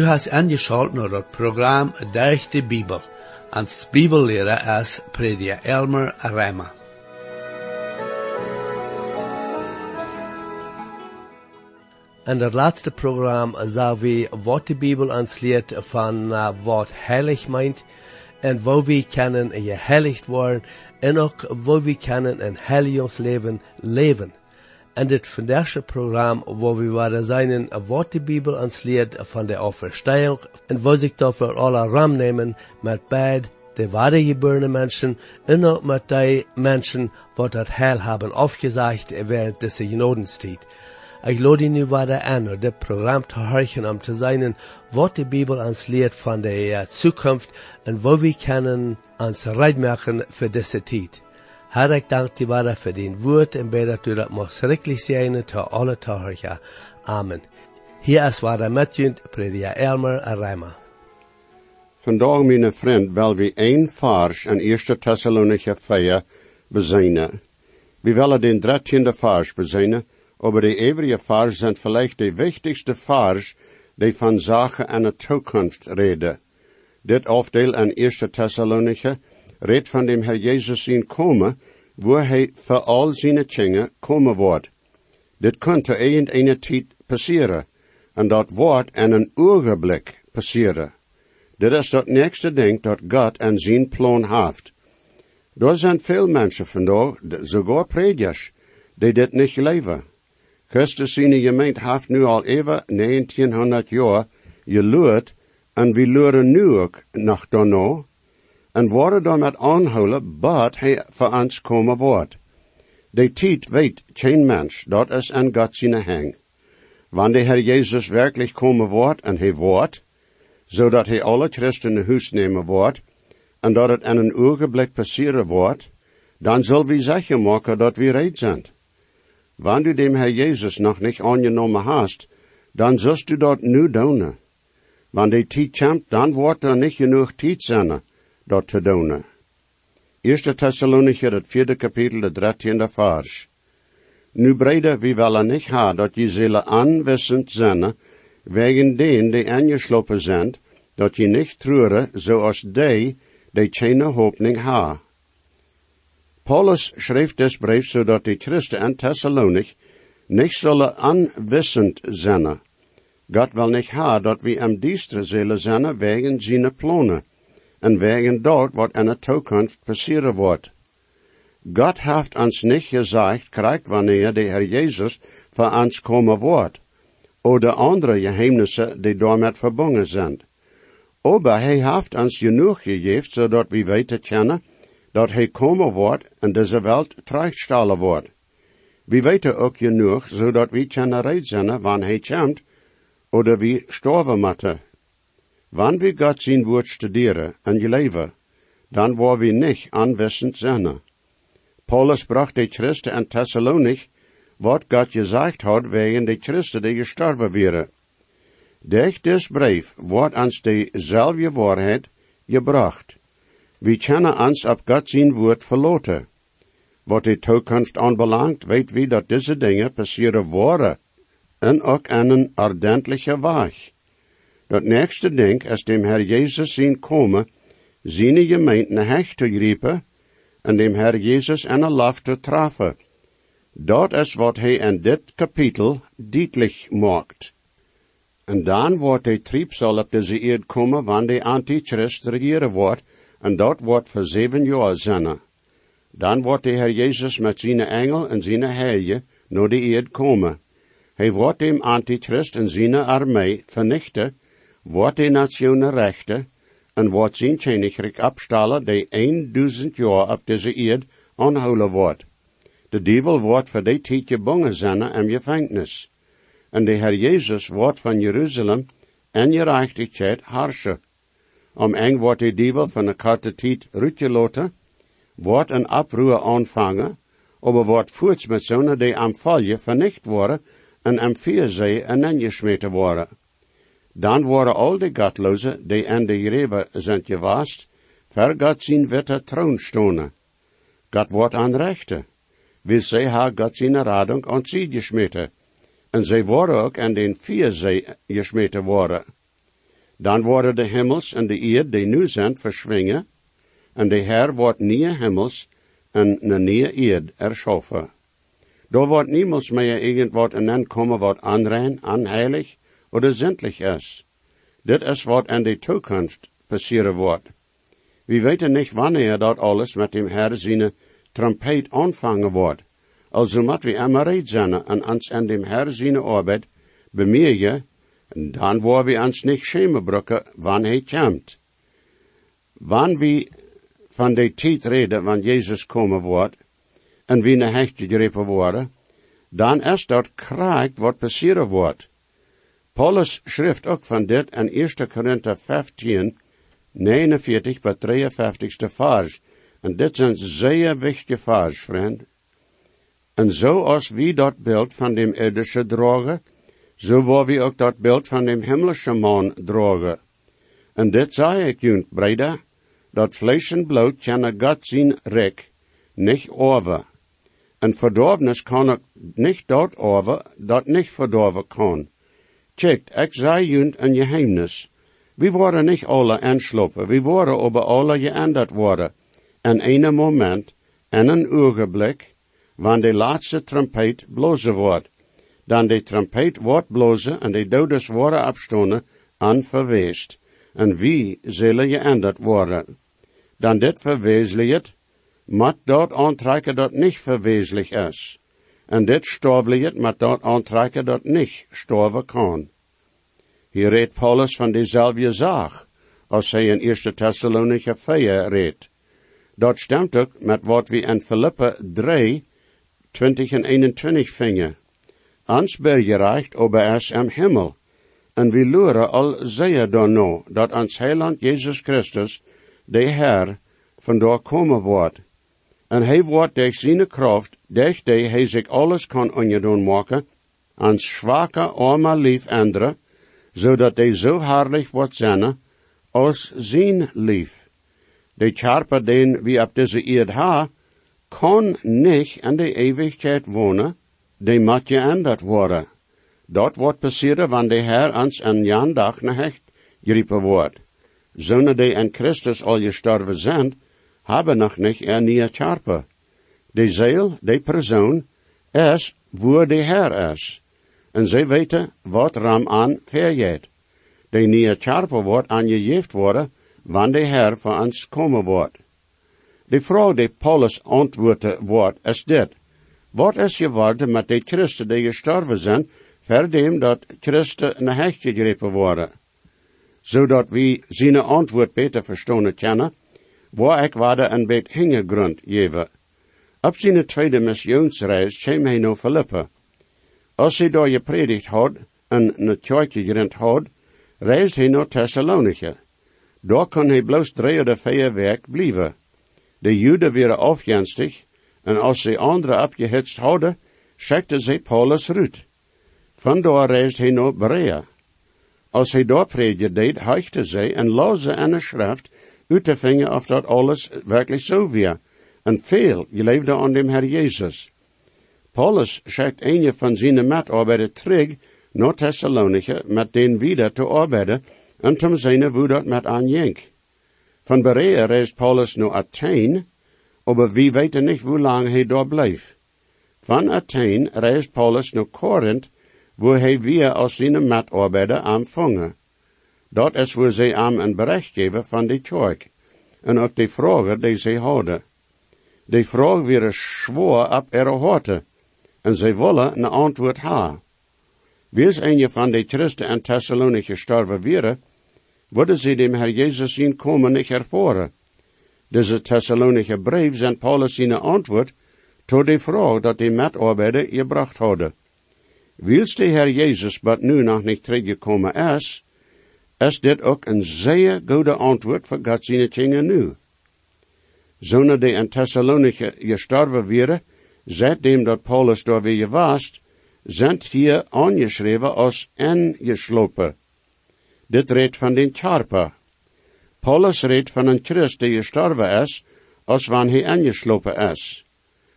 Du hast angeschaltet naar het programma Durch de Bibel. Als Bibellehrer is prediker Elmer Reimer. In het laatste programma zagen we wat de Bibel ons leert van uh, wat heilig meint en wo we kunnen geheiligd worden en ook wo we kunnen een heiligingsleven leven. En dit vandaagse programma wo we waren zijn wat de Bibel ons leert van de Auferstehung en wo zich dafür alle ram nemen met beid de wedergeborene mensen en ook met die mensen wat het heil hebben afgezegd während deze genodenstijd. Ik lade nu verder aan om dit programma te horen om te zijn wat de Bibel ons leert van de toekomst en wo we kunnen ons rijdt maken voor deze tijd. Herr, ik dank die verder voor din woord en bid dat u dat mag schrikkelijk zijn te alle horen. Amen. Hier is verder met u, prediker Elmer Reimer. Vandaag, mijn vriend, wil we één vers in 1 Thessalonicher 4 bezinnen. We willen den 13e vers bezinnen, aber die übrige vers sind vielleicht die wichtigste vers, die von Sachen en de toekomst reden. Dit afdeel in 1 Thessalonicher redt van dem Herr Jesus in komen, wo hij voor al zijn dingen komen wordt. Dit kan te een tijd passeren, en dat wordt in een ogenblik passeren. Dit is dat nächste ding dat God en zijn plan heeft. Er zijn veel mensen vandaag, sogar predikers, die dit niet leven. Christus zijn gemeente heeft nu al even 1900 jaar geluid, en we leren nu ook nog daarna, en worden daarmet aanhouden, wat hij voor ons komen wordt. De tijd weet geen mens, dat is aan God zijn hang. Wanneer de Herr Jezus werkelijk komen wordt, en hij wordt, zodat hij alle christenen huis nemen wordt, en dat het in een ogenblik passeren wordt, dan zal we zeggen maken dat we reed zijn. Wanneer du dem Herr Jezus nog niet aangenomen hast, dan zult du dat nu doen. Wanneer die tijd komt, dan wordt er niet genoeg tijd zijn dat te doen. 1 Thessalonicher, het vierde kapitel, de dertiende vers. Nu brede wie willen niet ha dat je zullen aanwissend zijn, wegen den die aangeslopen zijn, dat je niet treuren zoals die, die geen hoopning ha. Paulus schreef des brief zodat die Christen en Thessalonich niet zullen aanwissend zijn. God wil niet ha dat we am dienstre zullen zijn wegen zijn plannen, en wegen dat wat in de toekomst passeren wordt. God heeft ons niet gezegd, krijgt wanneer de Herr Jezus voor ons komen wordt, oder andere geheimnissen die daarmee verbonden zijn. Aber hij heeft ons genoeg gegeven, zodat we weten kennen, dat hij komen wordt en deze wereld terechtstellen wordt. We weten ook genoeg, zodat we kunnen red zijn wanneer hij komt, oder we sterven moeten. Wanneer we God zijn woord studeren en leven, dan worden we niet aanwissend zijn. Paulus bracht de Christen in Thessalonich, wat God gezegd had wegen de Christen die gestorven waren. Durch des brief wordt ons dezelfde waarheid gebracht. We kennen ons op God zijn woord verloten. Wat de toekomst aanbelangt, weet we dat deze dingen passeren worden, en ook een ordentliche weg. Dat nächste ding is dem Herr Jezus zien komen, zijn gemeente hecht te griepen, en dem Herr Jezus en laf te treffen. Dat is wat hij in dit kapitel duidelijk maakt. En dan wordt de triebsal op deze eerd komen, wanneer de antichrist regeren wordt, en dat wordt voor zeven jaar zijn. Dan wordt de Herr Jezus met zijn engel en zijn heilige naar de eerd komen. Hij wordt dem antichrist en zijn armee vernichten, wordt de nationen rechten, en wordt zijn koninkrijk opstellen, die een duizend jaar op deze eerd aanhouden wordt. De duivel wordt voor die tijd gebonden zijn en gevangenis. En de Herr Jezus wordt van Jeruzalem en gerechtigheid harsje. Om eng wordt de duivel van de korte tijd uitgelaten, wordt een oproer aanvangen, aber wordt voorts met zonen die am valje vernicht worden en am vierzee en ingesmeten worden. Dan worden al de godlozen die in de greve zijn gewast, ver God zijn witte troon. God wordt aanrechten. Wil zij haar God zijn radung aan sie gesmeten. En zij worden ook in den vierzee gesmeten worden. Dan worden de hemels en de eerd die nu zijn verschwingen, en de Heer wordt nieuwe hemels en een nieuwe eerd erschaffen. Daar wordt niemals meer irgendwat in komen wat aanrein, aanheilig oder zindelijk is. Dit is wat in de toekomst passeren wordt. We weten niet wanneer dat alles met dem Herr zijn trompet aanvangen wordt. Also moet we immer reed zijn en ons in dem Herr zijn arbeid bemerken, dan waar we ons niet schämen wanneer hij komt. Wanneer we van de tijd reden, wanneer Jezus komen wordt, en wie naar hecht gegrepen worden, dan is dat krijgt wat passeren wordt. Paulus schrift ook van dit in 1 Korinther 15, 49 bij 53 vers. En dit zijn zeer wichtige vers, vriend. En zo als wie dat beeld van dem irdische drogen, zo waar we ook dat beeld van dem himmlische man drogen. En dit zei ik junt, breda, dat vlees en bloed kan God zien rek, niet over. En verdorvenis kan ook niet dat over, dat niet verdorven kan. Checkt, ik zei junt een geheimnis. We worden niet alle aanslopen, we worden over alle geändert worden. En een moment, en een ogenblik, wanneer de laatste trompet blozen wordt. Dan de trompet wordt blozen en de dodes worden afstonden aan verweest. En wie zullen geändert worden? Dan dit verwezenlijkt, moet dat aantrekken dat niet verwezenlijk is. En dit sterfelijkt moet dat aantrekken dat niet sterven kan. Hier redt Paulus van dezelfde zaak, als hij in 1 Thessalonica 4 redt. Dat stemt ook met wat we in Philippe 3, 20 en 21 vingen. Ans bergereicht ober es am Himmel. En we luren al zeer dan no, dat ans heiland Jezus Christus, de Heer, vandoor komen wordt. En hij wordt durch zijn kracht, durch die hij zich alles kan ongedoen maken, ans schwache, arme lief andere, zodat hij zo herrlich wordt zijn, als zijn lief. De charper den wie op deze eerd ha, kon niet in de eeuwigheid wonen, die moet geändert worden. Dat wordt passeren wanneer de Heer ons een jan dag naar hecht geriepen wordt. Zonen die in Christus al gestorven zijn, hebben nog niet charper. De ziel, de persoon, is waar de Heer is. En zij weten wat ram aan vergeet. De nieuwe charper wordt aangegeven worden, wanneer de Heer voor ons komen wordt. De vraag die Paulus antwoordde wordt, is dit. Wat is geworden met de christen die gestorven zijn, verdem dat christen naar hecht gegrepen worden? Zodat we zijn antwoord beter verstaan kennen, waar ik waarde een beet hingegrond geven. Op zijn tweede missionsreis kwam hij naar Philippe. Als hij daar gepredikt had en een kerkje gerend had, reisde hij naar Thessaloniki. Daar kon hij bloos drie of vier werk blijven. De Juden waren afgenstig, en als ze anderen abgehitst hadden, schickte ze Paulus rut. Vandaar reisde hij naar Berea. Als hij daar prediker deed, hechtte ze en aan de schrift uit te vinden of dat alles zo was. En veel leefde aan dem Herr Jezus. Paulus schickt van zijn metarbeiders terug naar Thessaloniki met den wieder te arbeiden en te zien hoe dat met aanjenk. Van Berea reist Paulus naar Athene, aber wie weten niet hoe lang hij daar bleef. Van Athene reist Paulus naar Korinth, wo hij weer als zijn metarbeider aanvangen. Dat is waar zij aan een bericht geven van de kerk, en ook de vragen die zij hadden. De vraag weer zwaar op ihre horten, en zij willen een antwoord. Wie is een van de christen in Thessaloniki gestorven waren, worden ze dem Herr Jezus zien komen niet ervoren. Deze Thessalonische brief zijn Paulus zijn antwoord tot de vraag dat de metarbeider gebracht hadden. Wils de Herr Jezus wat nu nog niet teruggekomen is, is dit ook een zeer goede antwoord voor dingen nu. Zonen die in Thessaloniki gestorven waren, seitdem dat Paulus daar weer was, zijn hier aangeschreven als ingeslopen. Dit redt van den charpa. Paulus redt van een Christ die gestorven is, als wanneer hij ingeslopen is.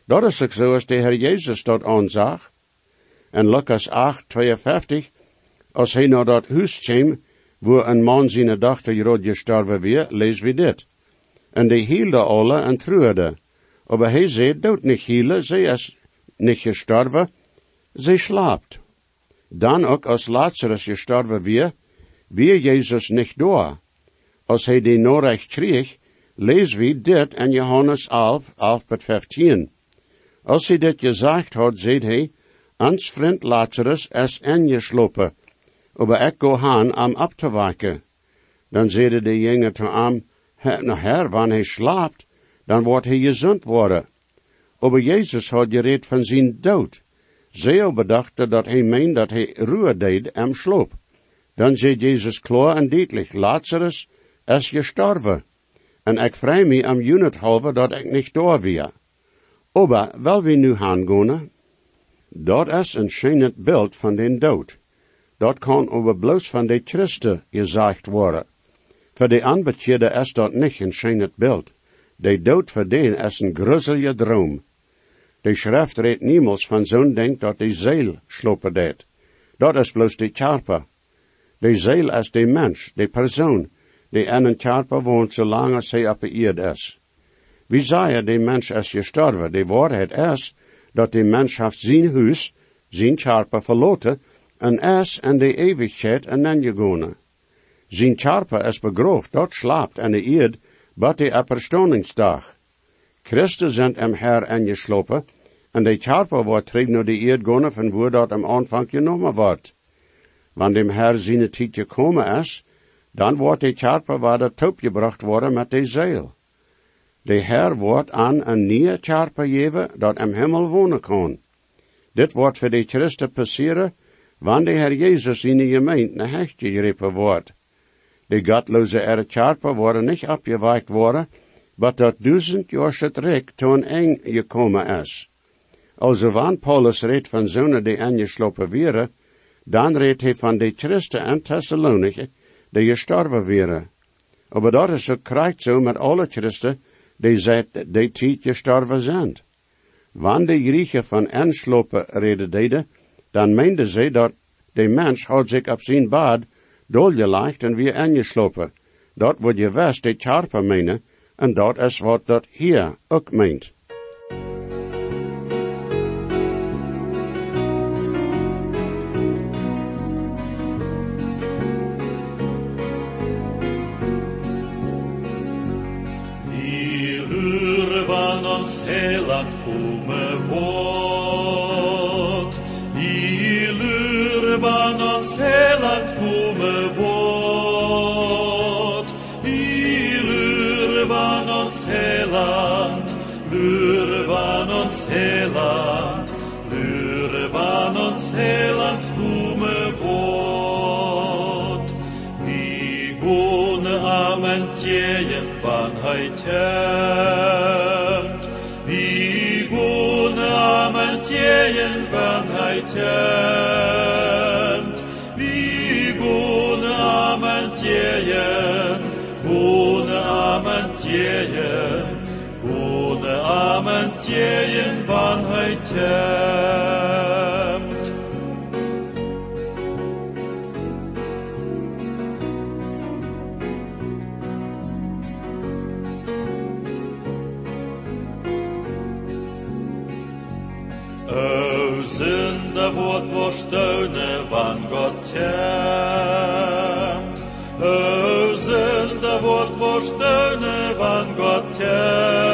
Dat is ook zo als de Heer Jezus dat aanzag. En Lucas 8, 52, als hij naar dat huis wo een man zijn dochter Jerod gestorven weer, lees we dit. En die hielde alle en truurde. Aber hij zei, doet niet hielen, zij is niet gestorven, zij slaapt. Dan ook als Lazarus gestorven weer, weer Jezus niet door. Als hij die Norrecht kreeg, lees wie dit in Johannes 11, 11 tot 15. Als hij dit gezegd had, zei hij, ans vriend Lazarus is ingeslopen, aber ik go aan am ab te waken. Dan zeide de jongen te hem, nou her, wanneer hij slaapt, dan wordt hij gezond worden. Aber Jezus had gereed van zijn dood. Zij bedachte dat hij meende dat hij ruwe deed en sloop. Dan zei Jezus klaar en duidelijk, Lazarus is gestorven. En ik vrij me am unit halve dat ik niet door weer. Aber, wel we nu gaan dat is een schijnend beeld van den dood. Dat kan over bloos van de Christen gezegd worden. Voor de aanbetjede is dat niet een schijnend beeld. De dood voor den is een gruzzelige droom. De schrift redt niemals van zo'n denk dat de ziel slopen deed. Dat is bloos de charpa. De ziel is de mens, de persoon, die in een charpa woont zolang als hij op is. Wie zei de mens is gestorven? De waarheid is dat de mens heeft zijn huis, zijn charpa verloten, en is in de eeuwigheid en ingegonen. Zijn charpa is begroofd, dat slaapt in de eerd, bat de apperstoningsdag. Christus zijn hem her ingeslopen, en de charpa wordt terug naar de eerd gaan van waar dat am aanvang genomen wordt. Wanneer dem Herr zijn tijd gekomen is, dan wordt de charpa weer gebracht worden met de zeil. De Herr wordt aan een nieuwe charpa geven dat im Himmel wonen kan. Dit wordt voor de Christen passeren, wanneer de Herr Jezus in de gemeente naar hecht geroepen wordt. De gottloze er charpa worden niet afgewijkt worden, maar dat duizend jaar terug toen eng gekomen is. Also wanneer Paulus redt van zonen die aangeslopen werden, dan redt hij van de Christen en Thessaloniken die gestorven werden. Maar dat is ook krijgt zo met alle Christen die zet die tijd gestorven zijn. Wanneer de Griechen van aanslopen reden deden, dan meenden ze dat de mens had zich op zijn bad doorgelegd en weer aangeslopen. Dat wordt je west de charpen menen, en dat is wat dat hier ook meent. Heitjemt, vi gone amen tjejen van heitjemt, vi gone amen tjejen, gone amen tjejen, gone amen tjejen van hij temt. Vårt vår støvne van God temt. O synda vårt vår støvne van God temt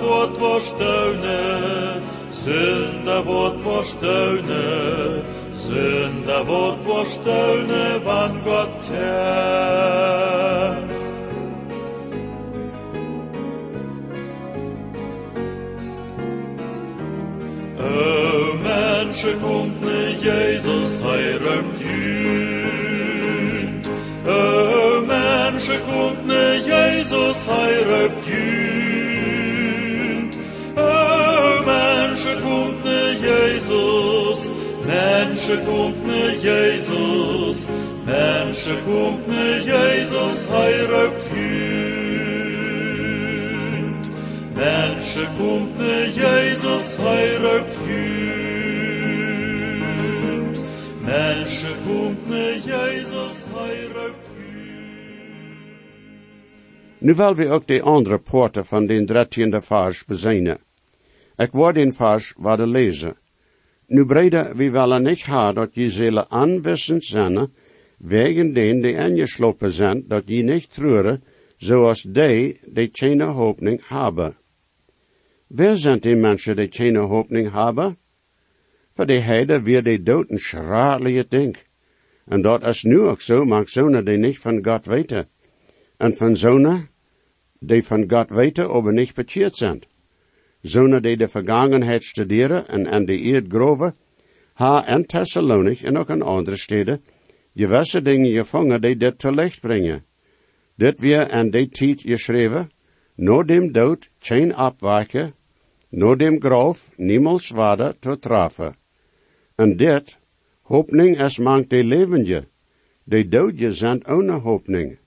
wordt voor steunen, zonde wordt voor steunen, zonde wordt voor steunen van God temt. O mensen komt ne Jezus, hij ruimt jünd. O mensen komt ne Jezus, hij ruimt jünd. Jesus, Menschen kommt mir Jesus, Menschen kommt mir Jesus, heirat kühnt. Menschen kommt mir Jesus, heirat Nu wil we ook de andere poorten van den dertiende vers bezijnen. Ik word in vers de lezen. Nu brede we willen niet ha dat je zullen aanwissend zijn, wegen den die ingeslopen zijn, dat je niet treuren, zoals die die geen hoopning hebben. Wer zijn die mensen die geen hoopning hebben? Voor die heiden weer die dood een schralige ding. En dat is nu ook zo, maar zonen die niet van God weten. En van zonen die van God weten, aber niet bekeerd zijn. Zonen die de vergangenheid studeren en aan de eerd groven, ha en Thessalonich en ook in andere steden, gewisse dingen gevangen die dit te licht brengen. Dit weer en die tijd geschreven, no dem dood geen afwijken, no dem graf niemals waarde te trafen. En dit, hoopning is mank de levende, de doodje zijn ohne hoopning.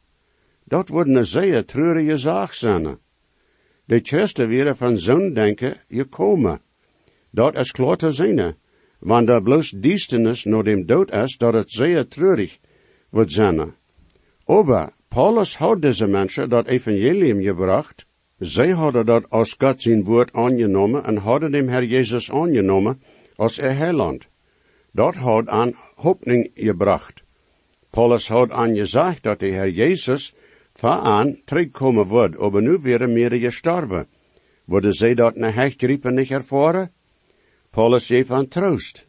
Dat wordt een zeer treurige zaak zijn. De Christen weer van zo'n denken gekomen. Dat is klaar te zien, want er bloos diestenis naar dem dood is, dat het zeer treurig wordt zijn. Aber Paulus had deze mensen dat evangelium gebracht. Zij hadden dat als God zijn woord aangenomen en hadden dem Herr Jezus aangenomen als er heiland. Dat had aan hoopning gebracht. Paulus had aan gezegd dat de Herr Jezus aan terugkomen wordt, aber nu weer meer gestorven. Worden zij dat na hechtriepen niet ervaren? Paulus geeft aan troost.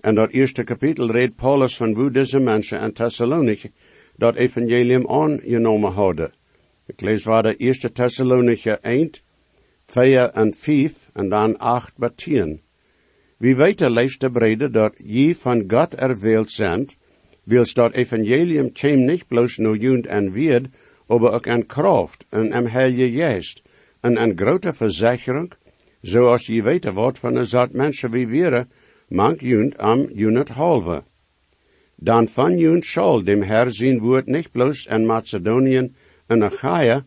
En dat eerste kapitel redt Paulus van hoe deze mensen in Thessalonich dat evangelium aangenomen hadden. Ik lees waar de eerste Thessalonicher 1, 4 en 5 en dan 8 bij 10. Wie weten leest de brede dat je van God erwählt zijn, wils dat evangelium chem niet bloos no jund en weerd, aber ook een kracht en een heilige geest en een grote verzekering, zoals je weten wordt van een soort mensen wie wir, mank junt am junt halve. Dan van junt zal dem Herr zijn woord niet bloos in Macedonië en Achaia,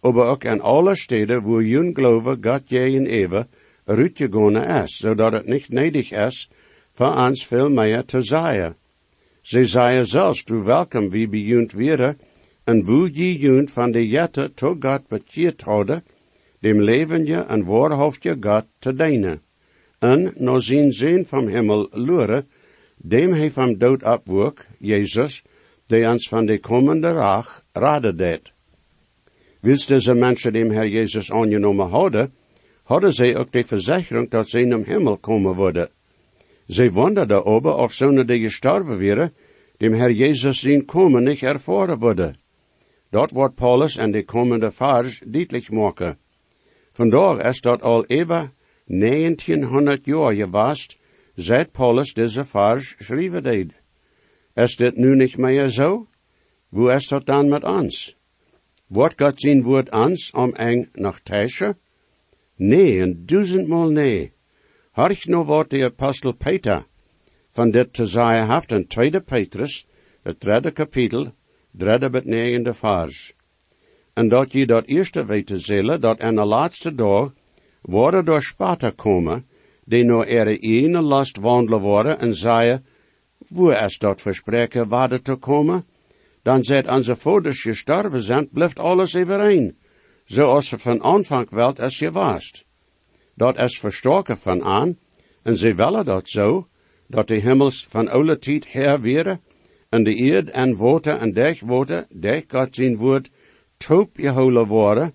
aber ook in alle steden wo junt geloven God je in eeuwen uitgegonnen is, zodat het niet nedig is voor ons veel meer te zeggen. Ze zeiden zelfs, toe welkom wie bij junt werden, en wo je junt van de jette tot God bekeerd hadden, dem levende en waarhaftige God te dienen. En no zijn zin van hemel luren, dem hij van dood opwoek, Jezus, die ons van de komende rach raden deed. Wils deze mensen dem Herr Jezus aangenomen hadden, hadden zij ook de verzekering dat zij in hemel komen worden. Zij wonderden over of zonen die gestorven waren, dem Herr Jezus zien komen niet ervaren worden. Dat wordt Paulus en de komende vers duidelijk maken. Vandaar is dat al over 1900 jaar geweest, seit Paulus deze vers schrijven deed. Is dit nu niet meer zo? Wo is dat dan met ons? Wordt God zijn woord ons om eng nog teischen? Nee, en duizendmaal nee. Harch nu wat de apostel Peter van dit te zeggen heeft in 2 Petrus, het derde kapitel, derde bet negende vers. En dat je dat eerste weten zullen, dat in de laatste dag worden door spaten komen, die nou er ene last wandelen worden en zeggen, wo is dat verspreken waarde te komen? Dan zet onze vouders gestorven zijn, blijft alles overeen, zoals ze van aanvang welt als je was. Dat is verstoken van aan, en ze willen dat zo, dat de hemels van oude tijd her weer, en de eerd en water en dech water, dech God zijn woord, toop geholen worden,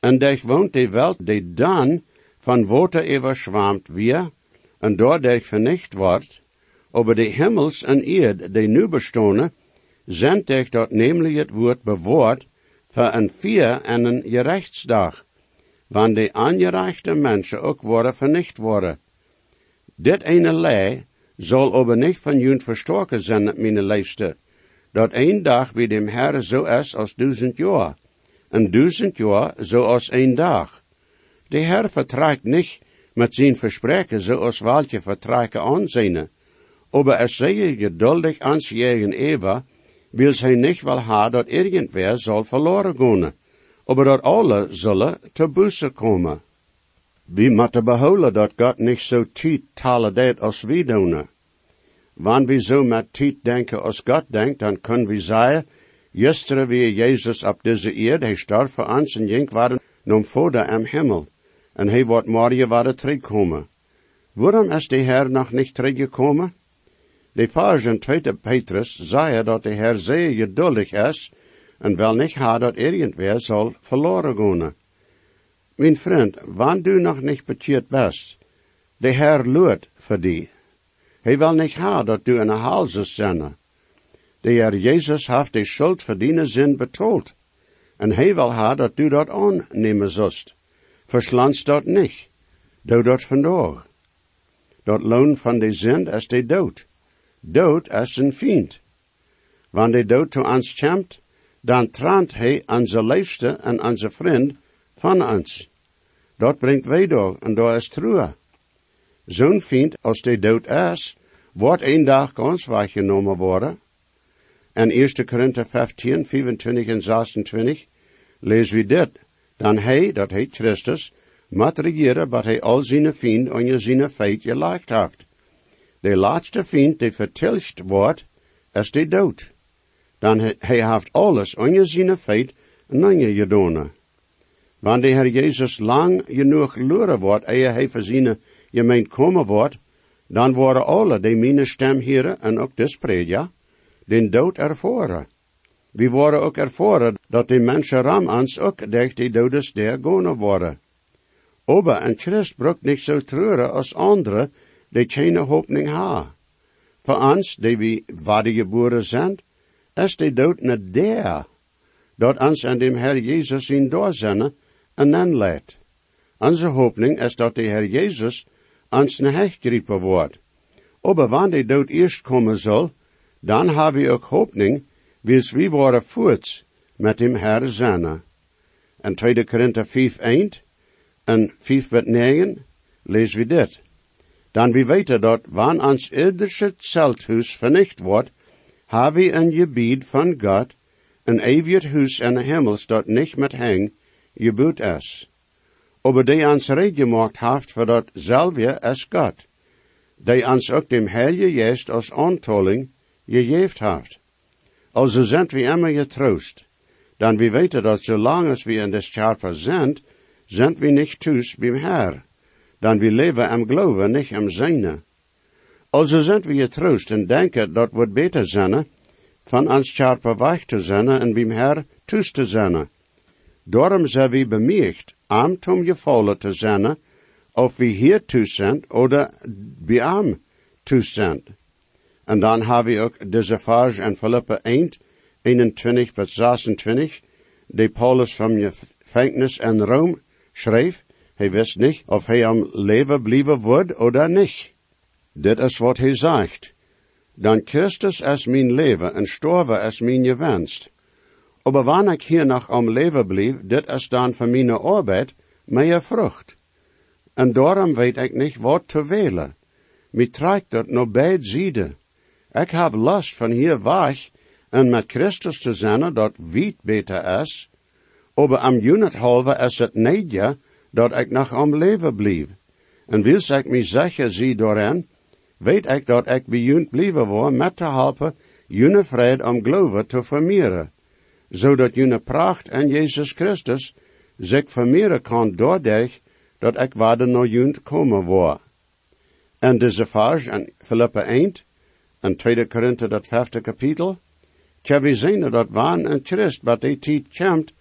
en dech woont de welt die dan van water overschwamt weer, en doordech vernicht wordt, over de hemels en eerd die nu bestonen, zendt dech dat namelijk het woord bewoord, voor een vier en een gerechtsdag, wanneer de aangerechte mensen ook worden vernicht worden. Dit ene lei zal aber nicht van junt verstoken zijn, mijn lijfste, dat een dag bij dem Herre zo is als duizend jaar, en duizend jaar zo als een dag. De Herr vertragt niet met zijn verspreken zoals welke vertragen aanzien, aber es zeer geduldig ans jegen Eva, wil hij niet wel ha dat irgendwer zal verloren gaan, aber dat alle zullen te busse komen. Wie moeten behouden dat God niet zo tiet talen deed als wie doen. Wann wir so met tijd denken als Gott denkt, dan kunnen we zeggen, gisteren wie Jezus op deze Erde, hij starb voor ons en jink waren nom voda am Himmel, en hij wordt morgen waren terugkomen. Waarom is de Heer nog niet teruggekomen? De Vader in 2 Petrus zei dat de Heer zeer geduldig is, en wel niet haar dat irgendwer zal verloren gaan. Mijn vriend, wanneer du nog niet bekeerd bist, de Heer loert voor die. Hij wil niet haar dat du een halse zenne. De Heer Jezus heeft de schuld verdienen zin betoeld. En hij wil haar dat du dat aannemen zust. Verslands dat niet. Doe dat vandaag. Dat loon van de zin is de dood. Dood is een vriend. Wanneer de dood to ons komt, dan traant hij onze liefste en onze vriend van ons. Dat brengt wij door en dat is true. Zo'n vriend als de dood is, wordt een dag ons weggenomen worden. En 1 Korinther 15, 25 en 26 lezen we dit. Dan hij, dat heet Christus, moet regeren, wat hij al zijn vriend en zijn feit gelegd heeft. De laatste vriend die vertilgd wordt, is de dood. Dan hij heeft alles je zijn feit en je gedaan. Wanneer de Heer Jezus lang genoeg luren wordt, eer hij voor zijn gemeente komen wordt, dan worden alle die mijn stem heren en ook de spredia, den dood ervoren. We worden ook ervoren dat de mensen ram ons ook durch die dodes der gone worden. Ober en Christ brukt niet zo treuren als anderen die geen hoopning ha. Voor ons, die we waardegeboren zijn, is de dood niet der, dat ons aan dem Herr Jezus in doorzennen en aanleidt. Onze hoopning is dat de Herr Jezus ans geriepen wordt. Aber wanneer dood eerst komen zal, dan hebben we ook hoopning, wils we worden voets met hem Herr zijn. En 2 Korinther 5, 1 en 5 met 9 lezen we dit. Dan we weten dat, wanneer ons irdische zelthuis vernicht wordt, hebben we een gebied van God, een eeuwig huis de hemels dat niet met heng gebouwd is. Aber die ons red gemacht heeft voor dat zelfje is God, die ons ook dem Heilige Geest als aantoling gegeven heeft. Also sind wir immer getrost, dan we weten dat zolang als we in des Charper sind, sind wir nicht thuis beim Herr, dan we leven am Glauben, nicht am Seine. Also sind wir getrost en denken dat wordt beter zijn, van ons Charper weg te zijn en beim Herr thuis te zijn. Daarom zijn we bemicht, am tom gevallen te zijn, of we hier zijn, oder am zijn. En dan hebben we ook deze vers in Philippa 1, 21 tot 26, die Paulus van gevangenis in Rome schreef. Hij wist niet of hij am leven blijven wordt oder niet. Dit is wat hij zegt. Dan Christus is mijn leven en storven is mijn gewenst. Aber wanneer ik hier nog am leven blijf, dit is dan voor mijn arbeid meer vrucht. En daarom weet ik niet wat te wählen. Mij trekt dat nog beide zijden. Ik heb lust van hier weg en met Christus te zijn dat wit beter is, aber am unit halve is het niet dat ik nog am leven blijf. En wils ik mij zeker zie daarin, weet ik dat ik bij blijven word met te helpen june vrede om geloven te vermeeren, zodat june pracht en Jezus Christus zich vermeeren kan doordat dat ik waarde naar junt komen word. En deze vers in Philippa 1, en 2 Korinther dat vijfde kapitel, tja we zien dat waan en Christ, wat die tijd komt,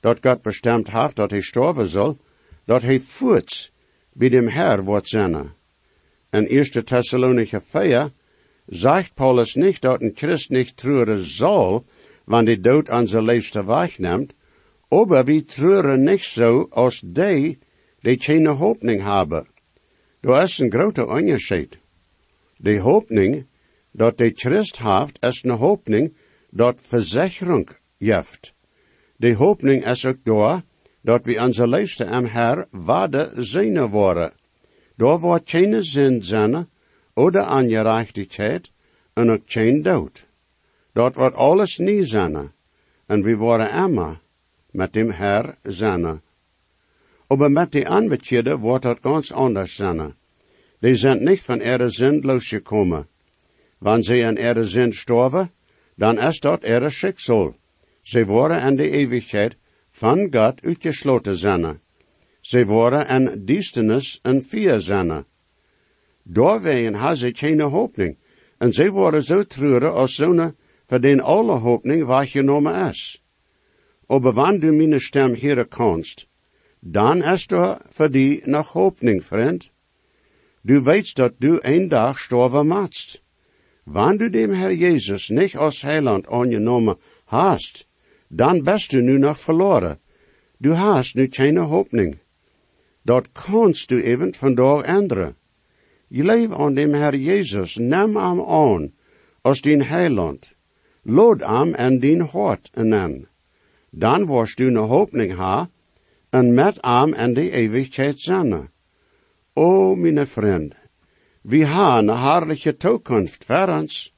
dat God bestemd heeft dat hij sterven zal, dat hij voets bij dem Herr wordt zijn. In 1 Thessalonicher 4 zegt Paulus niet dat een Christ niet treuren zal, wanneer de dood onze leefste wegneemt, aber we treuren niet zo als die, die geen hoopning hebben. Er is een grote onderscheid. De hoopning dat de Christ heeft, is een hoopning dat verzekering geeft. De hoopning is ook door dat we onze leefste am Herr waarde zijn worden. Door wordt geen zin zijn, oder ongerechtigheid, en ook geen dood. Dat wordt alles niet zijn, en we worden immer met dem Herr zijn. Aber met die Anbetjeden wordt dat ganz anders zijn. Die zijn niet van ihre zin losgekomen. wanneer ze in ihre zin storven, dan is dat ihre schicksal. Ze worden in de eeuwigheid van God uitgesloten zijn. Ze worden in duisternis en vier zijn. Doorwegen hebben ze geen hoopning. En ze worden zo treurig als zo'n voor den alle hoopning waargenomen is. Aber wanneer du mijn stem hier kannst, dan is er voor die nog hoopning, vriend. Du weet dat du een dag sterven maatst. Wanneer du dem Herr Jezus niet als heiland aangenomen hast, dan bist du nu nog verloren. Du hast nu geen hoopning. Dat kannst du even vandaag änderen. Je leef aan dem Herr Jezus, neem hem aan als din heiland. Lood hem en din hart en Dan worst du een hoopning ha, en met hem en de eeuwigheid zijn. O, mijn vriend, we hebben een herrliche toekomst voor ons,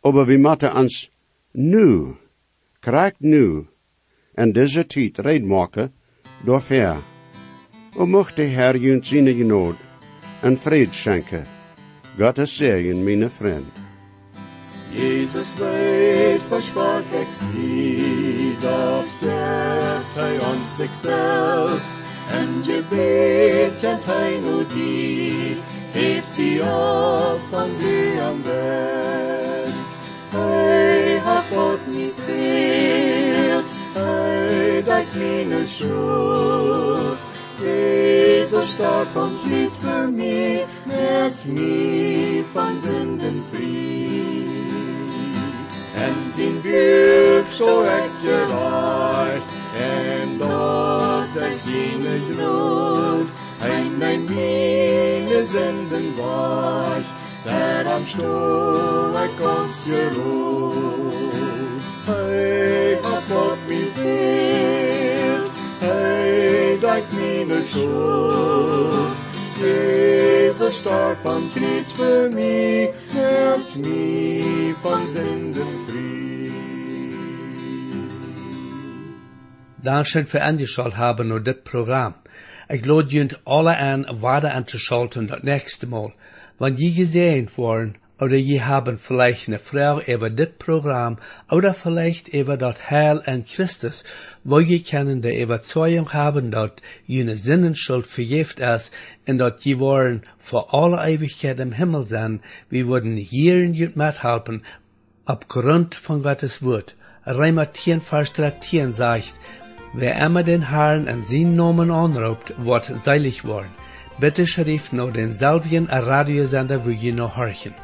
aber we moeten ons nu, krijgt nu, en deze tijd red maken door ver. O mocht de Herr junt zijn genood en vrede schenken. God is mijn vriend. Jesus weet, versprach ik zie, doch geeft hij ons zichzelf, en je weet, en hij nu die, heeft die op van die am best. Hij hat God niet veelt, hij dat mijn schuld. Jezus starb und litt für mich, merkt mich von Sünden frei. En zijn buik zo echt gereicht, en dort er seine Not, ein mein meine Sünden weicht, der am Stock uns geruht. Hey, hat Gott mich fehlt, hey, dein meine Schuld. Jesus starb am Kreuz für mich, macht mich von Sünden Dankeschön für angeschaut haben und das Programm. Ich lade junt alle an, weiter anzuschalten das nächste Mal. Wenn je gesehen worden, oder je haben vielleicht eine Frau über das Programm, oder vielleicht über das Heil in Christus, wo je können die Überzeugung haben, dass jene Sinnenschuld vergift ist, und dass je wollen vor aller Ewigkeit im Himmel sein, wir würden hier in jut mithelfen, aufgrund von Gottes Wort. Reimer 10, Vers 13 sagt, Wer immer den Herrn an seinen Namen anruft, wird seilig worden. Bitte schrift noch denselben Radiosender, wo ihr noch horchen.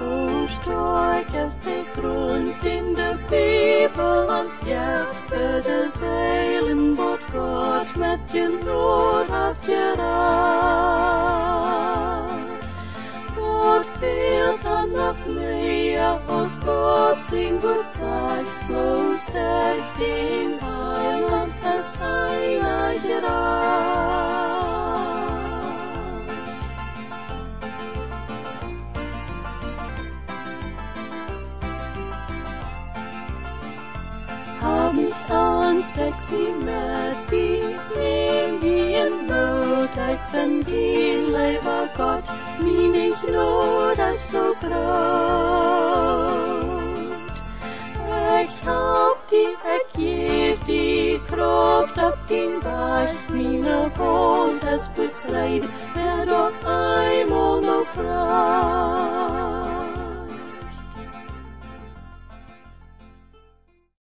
O stark ist der Grund in der Bibel ans Jahre des Heilen, wat Gott mit Not hat gerat. Gott fehlt dann noch mehr, aus Gott sin gut zeigt, bloß der Timothy, Indian boat, like Sandy, Leva got, meaning Lord, I'm so proud.